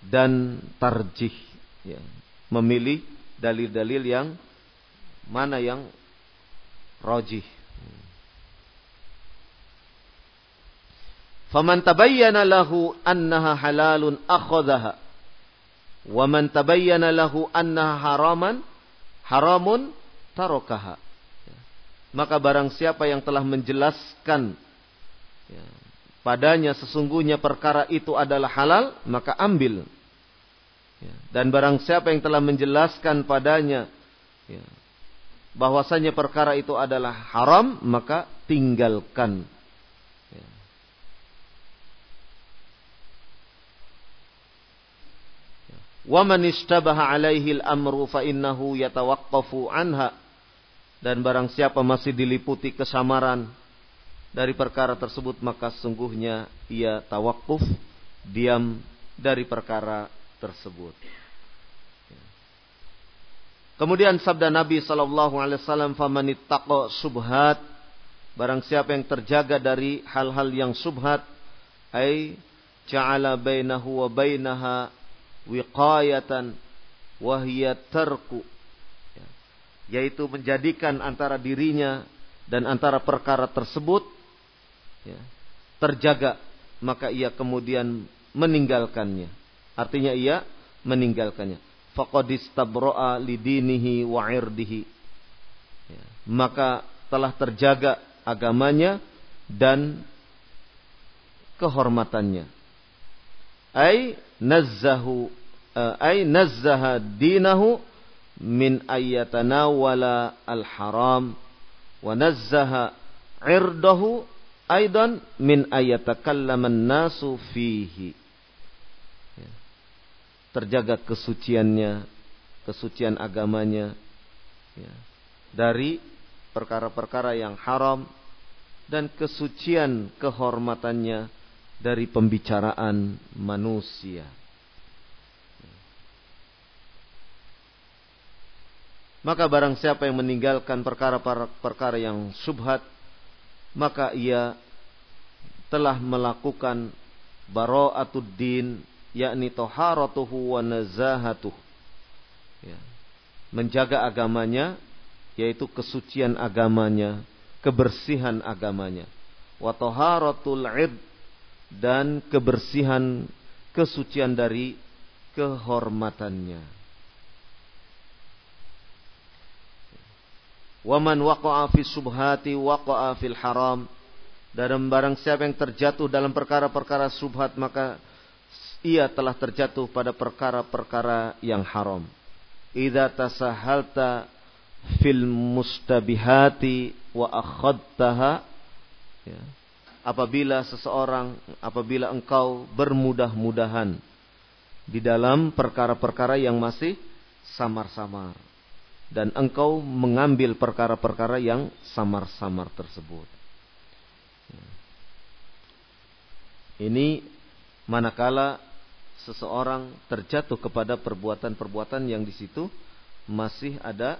dan tarjih. Ya, memilih dalil-dalil yang mana yang rojih Faman tabayyana lahu annaha halalun akhadhaha. Wa man tabayyana lahu annaha haraman haramun tarakaha maka barang siapa yang telah menjelaskan ya, padanya sesungguhnya perkara itu adalah halal, maka ambil. Ya, dan barang siapa yang telah menjelaskan padanya ya, bahwasanya perkara itu adalah haram, maka tinggalkan. Wa man istabaha alaihi al-amru fa innahu yatawaqqafu anha dan barang siapa masih diliputi kesamaran dari perkara tersebut maka sungguhnya ia tawakuf diam dari perkara tersebut. Kemudian sabda Nabi sallallahu alaihi wasallam faman subhat barang siapa yang terjaga dari hal-hal yang subhat ai ja'ala bainahu wa bainaha wiqayatan wa hiya tarku yaitu menjadikan antara dirinya dan antara perkara tersebut ya, terjaga maka ia kemudian meninggalkannya. Artinya ia meninggalkannya. Faqad istabra'a lidinihi wa irdihi. Ya. Maka telah terjaga agamanya dan kehormatannya. Ai nazzahu uh, ai nazzaha dinahu min ayyatanawala al-haram wa nazzaha irdahu aidan min ayatakallaman nasu fihi. Ya. Terjaga kesuciannya, kesucian agamanya ya. dari perkara-perkara yang haram dan kesucian kehormatannya dari pembicaraan manusia. Maka barang siapa yang meninggalkan perkara-perkara yang subhat, maka ia telah melakukan bara'atud din, yakni toharatuhu wa nazahatuh. Ya. Menjaga agamanya, yaitu kesucian agamanya, kebersihan agamanya. Wa id dan kebersihan kesucian dari kehormatannya. Waman waqa'a fi subhati waqa'a fil haram. Dan barang siapa yang terjatuh dalam perkara-perkara subhat maka ia telah terjatuh pada perkara-perkara yang haram. Idza tasahalta fil mustabihati wa akhadtaha ya. apabila seseorang apabila engkau bermudah-mudahan di dalam perkara-perkara yang masih samar-samar dan engkau mengambil perkara-perkara yang samar-samar tersebut. Ini manakala seseorang terjatuh kepada perbuatan-perbuatan yang di situ masih ada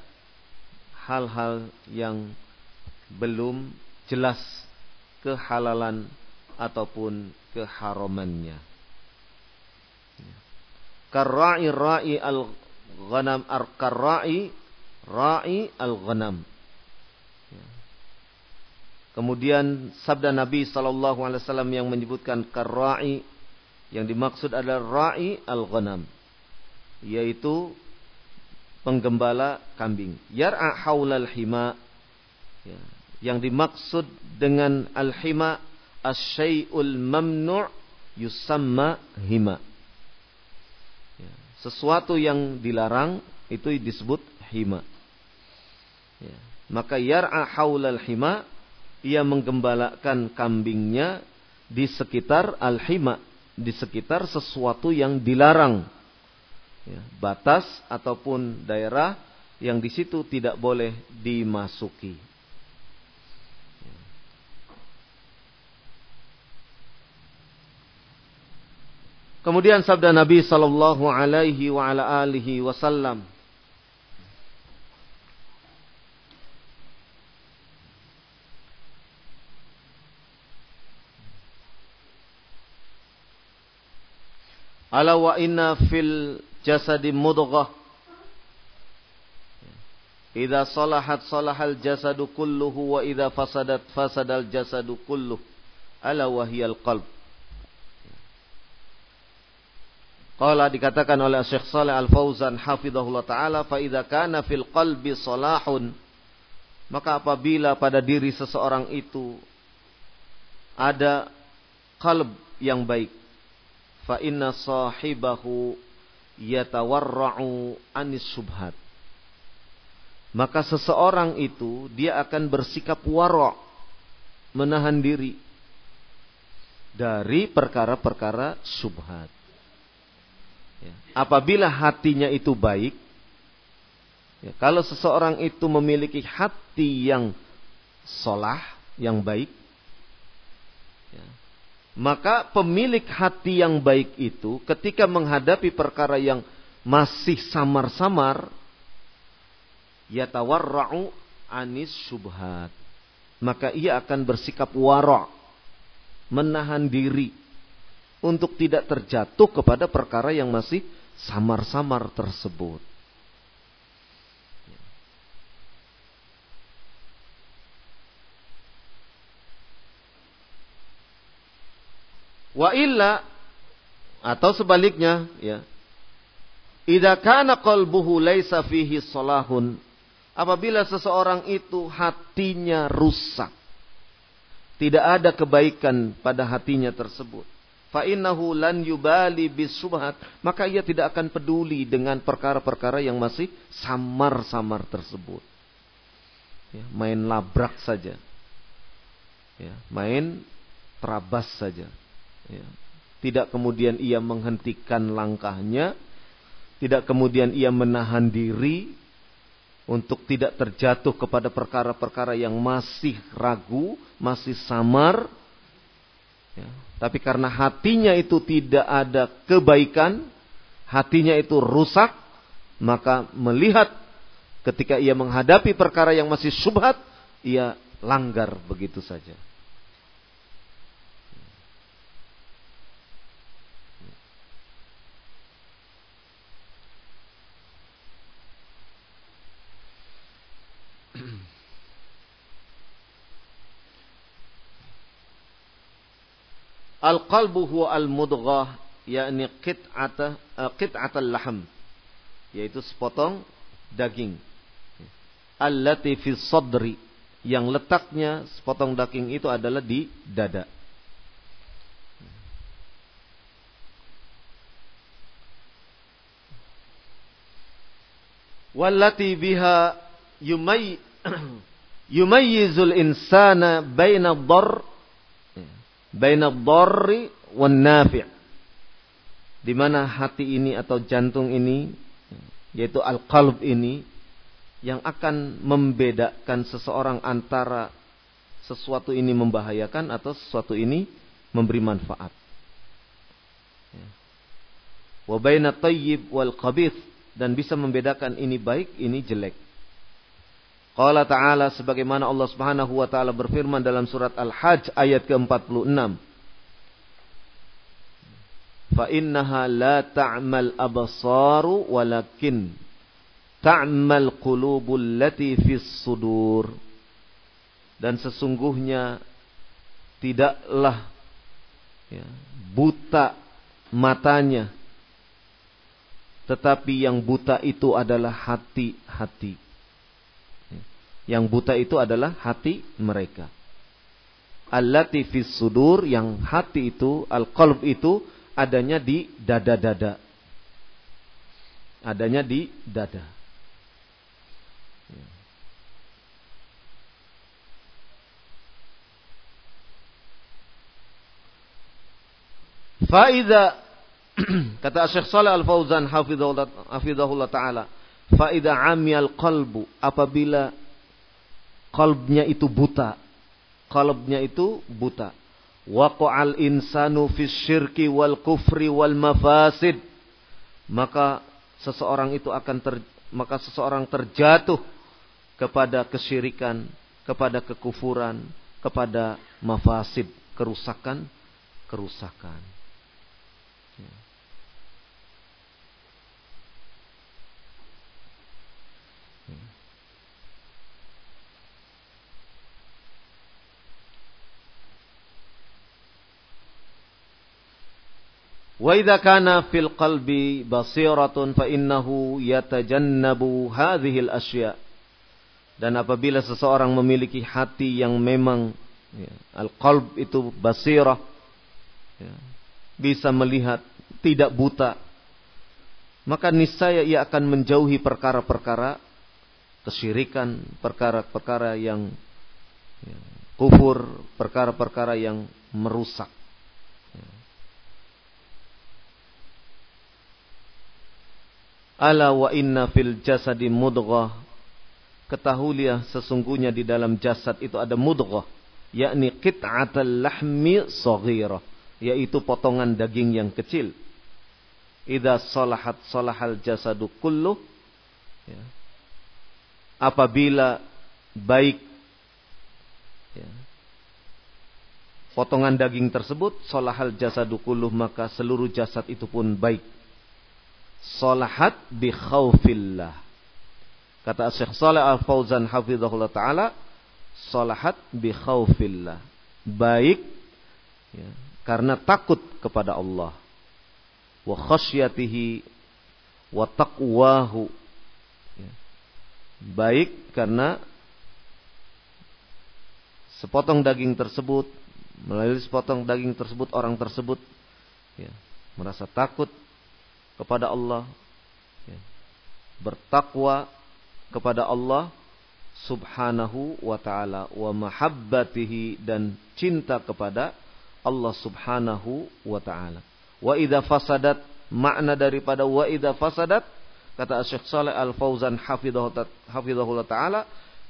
hal-hal yang belum jelas kehalalan ataupun keharamannya. Karra'i ra'i al-ghanam ar-karra'i ra'i al-ghanam. Ya. Kemudian sabda Nabi sallallahu alaihi wasallam yang menyebutkan karra'i yang dimaksud adalah ra'i al-ghanam yaitu penggembala kambing. Yar'a haulal hima ya. yang dimaksud dengan al-hima asyai'ul mamnu' yusamma hima. Ya. Sesuatu yang dilarang itu disebut hima. Ya. Maka yar'a haulal hima ia menggembalakan kambingnya di sekitar al-hima, di sekitar sesuatu yang dilarang. Ya, batas ataupun daerah yang di situ tidak boleh dimasuki. Kemudian sabda Nabi sallallahu alaihi wa ala alihi wasallam Ala wa inna fil jasadi mudghah. Idza salahat salahal jasadu kulluhu wa idza fasadat fasadal jasadu kulluh. Ala wa hiyal qalb. Qala dikatakan oleh Syekh Saleh Al-Fauzan hafizahullah taala fa idza kana fil qalbi salahun maka apabila pada diri seseorang itu ada kalb yang baik fa inna sahibahu yatawarra'u anis subhat. Maka seseorang itu dia akan bersikap warok menahan diri dari perkara-perkara subhat. Ya. Apabila hatinya itu baik, ya, kalau seseorang itu memiliki hati yang solah, yang baik, ya, maka pemilik hati yang baik itu ketika menghadapi perkara yang masih samar-samar yatawarra'u anis subhat. Maka ia akan bersikap wara' menahan diri untuk tidak terjatuh kepada perkara yang masih samar-samar tersebut. Wa illa Atau sebaliknya, ya. Idza kana qalbuhu laisa fihi salahun. Apabila seseorang itu hatinya rusak. Tidak ada kebaikan pada hatinya tersebut. Fa innahu lan yubali bisubhat. Maka ia tidak akan peduli dengan perkara-perkara yang masih samar-samar tersebut. Ya, main labrak saja. Ya, main terabas saja. Ya, tidak kemudian ia menghentikan langkahnya, tidak kemudian ia menahan diri untuk tidak terjatuh kepada perkara-perkara yang masih ragu, masih samar. Ya, tapi karena hatinya itu tidak ada kebaikan, hatinya itu rusak, maka melihat ketika ia menghadapi perkara yang masih subhat, ia langgar begitu saja. Al-qalbu huwa al-mudghah yakni qit'ata uh, qit'atal lahm yaitu sepotong daging. Allati fi sadri yang letaknya sepotong daging itu adalah di dada. Wallati biha yumay yumayyizul insana baina dhar baina dharri wan nafi' di mana hati ini atau jantung ini yaitu al-qalb ini yang akan membedakan seseorang antara sesuatu ini membahayakan atau sesuatu ini memberi manfaat. Wa baina tayyib wal qabith dan bisa membedakan ini baik, ini jelek. Qala ta'ala sebagaimana Allah Subhanahu wa taala berfirman dalam surat Al-Hajj ayat ke-46. Fa innaha la ta'mal absaru walakin ta'mal qulubul lati fis sudur. Dan sesungguhnya tidaklah ya, buta matanya tetapi yang buta itu adalah hati-hati yang buta itu adalah hati mereka. Allati fis sudur yang hati itu, al-qalb itu adanya di dada-dada. Adanya di dada. Faida kata Syekh Saleh Al Fauzan hafizahullah taala, faida amyal qalbu apabila kalbnya itu buta. Kalbnya itu buta. Waqa'al insanu fis syirki wal kufri wal mafasid. Maka seseorang itu akan ter, maka seseorang terjatuh kepada kesyirikan, kepada kekufuran, kepada mafasid, kerusakan, kerusakan. Wa idza kana fil qalbi basiratun fa innahu yatajannabu hadhil asya. Dan apabila seseorang memiliki hati yang memang ya, al-qalb itu basirah ya, bisa melihat tidak buta maka niscaya ia akan menjauhi perkara-perkara kesyirikan, perkara-perkara yang ya, kufur, perkara-perkara yang merusak. Ala wa inna fil jasadi mudghah. Ketahuilah sesungguhnya di dalam jasad itu ada mudghah, yakni qit'atul lahmi saghirah, yaitu potongan daging yang kecil. Idza salahat salahal jasadu kullu. Ya. Apabila baik ya, potongan daging tersebut salahal jasadu kullu maka seluruh jasad itu pun baik salahat bi khaufillah. Kata Syekh Saleh Al-Fauzan hafizahullah taala, salahat bi khaufillah. Baik ya, karena takut kepada Allah. wa khasyatihi wa taqwahu. Ya. Baik karena sepotong daging tersebut melalui sepotong daging tersebut orang tersebut ya, merasa takut kepada Allah, ya, bertakwa kepada Allah subhanahu wa ta'ala wa mahabbatihi dan cinta kepada Allah subhanahu wa ta'ala. Wa idha fasadat makna daripada wa idha fasadat kata Syekh Saleh Al-Fauzan hafizahullah ta'ala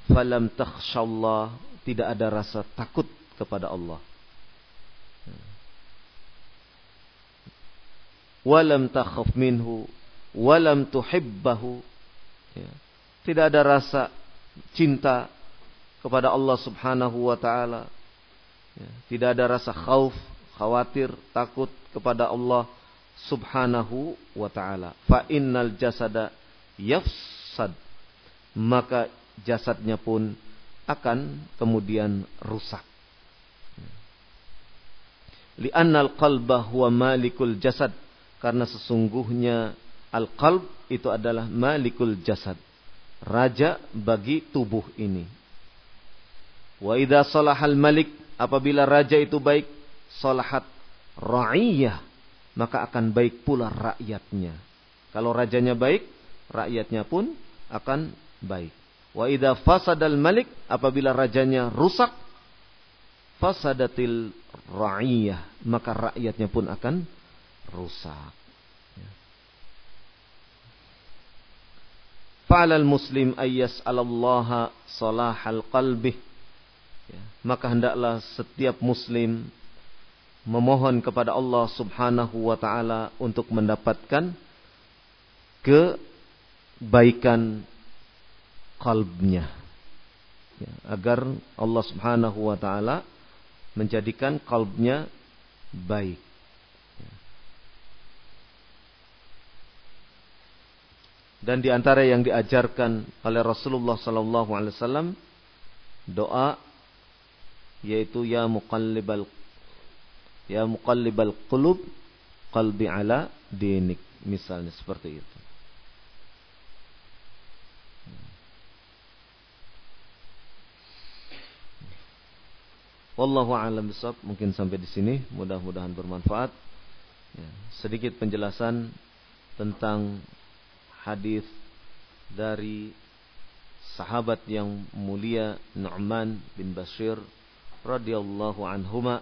falam takhshallah tidak ada rasa takut kepada Allah walam takhaf minhu walam tuhibbahu ya. tidak ada rasa cinta kepada Allah Subhanahu wa taala ya. tidak ada rasa khauf khawatir takut kepada Allah Subhanahu wa taala fa innal jasada yafsad maka jasadnya pun akan kemudian rusak ya. li'annal qalba huwa malikul jasad karena sesungguhnya al-qalb itu adalah malikul jasad. Raja bagi tubuh ini. Wa idza salahal malik apabila raja itu baik, salahat ra'iyah, maka akan baik pula rakyatnya. Kalau rajanya baik, rakyatnya pun akan baik. Wa idza fasadal malik apabila rajanya rusak, fasadatil ra'iyah, maka rakyatnya pun akan rusak. Ya. Fa'alal muslim ayyas alallaha salahal qalbih. Ya. Maka hendaklah setiap muslim memohon kepada Allah subhanahu wa ta'ala untuk mendapatkan kebaikan kalbnya. Ya, agar Allah subhanahu wa ta'ala menjadikan kalbnya baik. Dan di antara yang diajarkan oleh Rasulullah sallallahu alaihi wasallam doa yaitu ya muqallibal ya muqallibal qulub qalbi ala dinik misalnya seperti itu Wallahu a'lam bishawab. Mungkin sampai di sini. Mudah-mudahan bermanfaat. Ya, sedikit penjelasan tentang hadis dari sahabat yang mulia Nu'man bin Bashir radhiyallahu anhuma.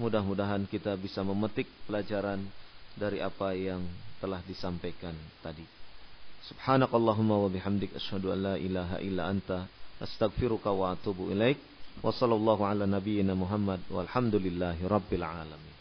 Mudah-mudahan kita bisa memetik pelajaran dari apa yang telah disampaikan tadi. Subhanakallahumma wa bihamdik asyhadu an la ilaha illa anta astaghfiruka wa atubu ilaik. Wa sallallahu ala nabiyyina Muhammad walhamdulillahi rabbil alamin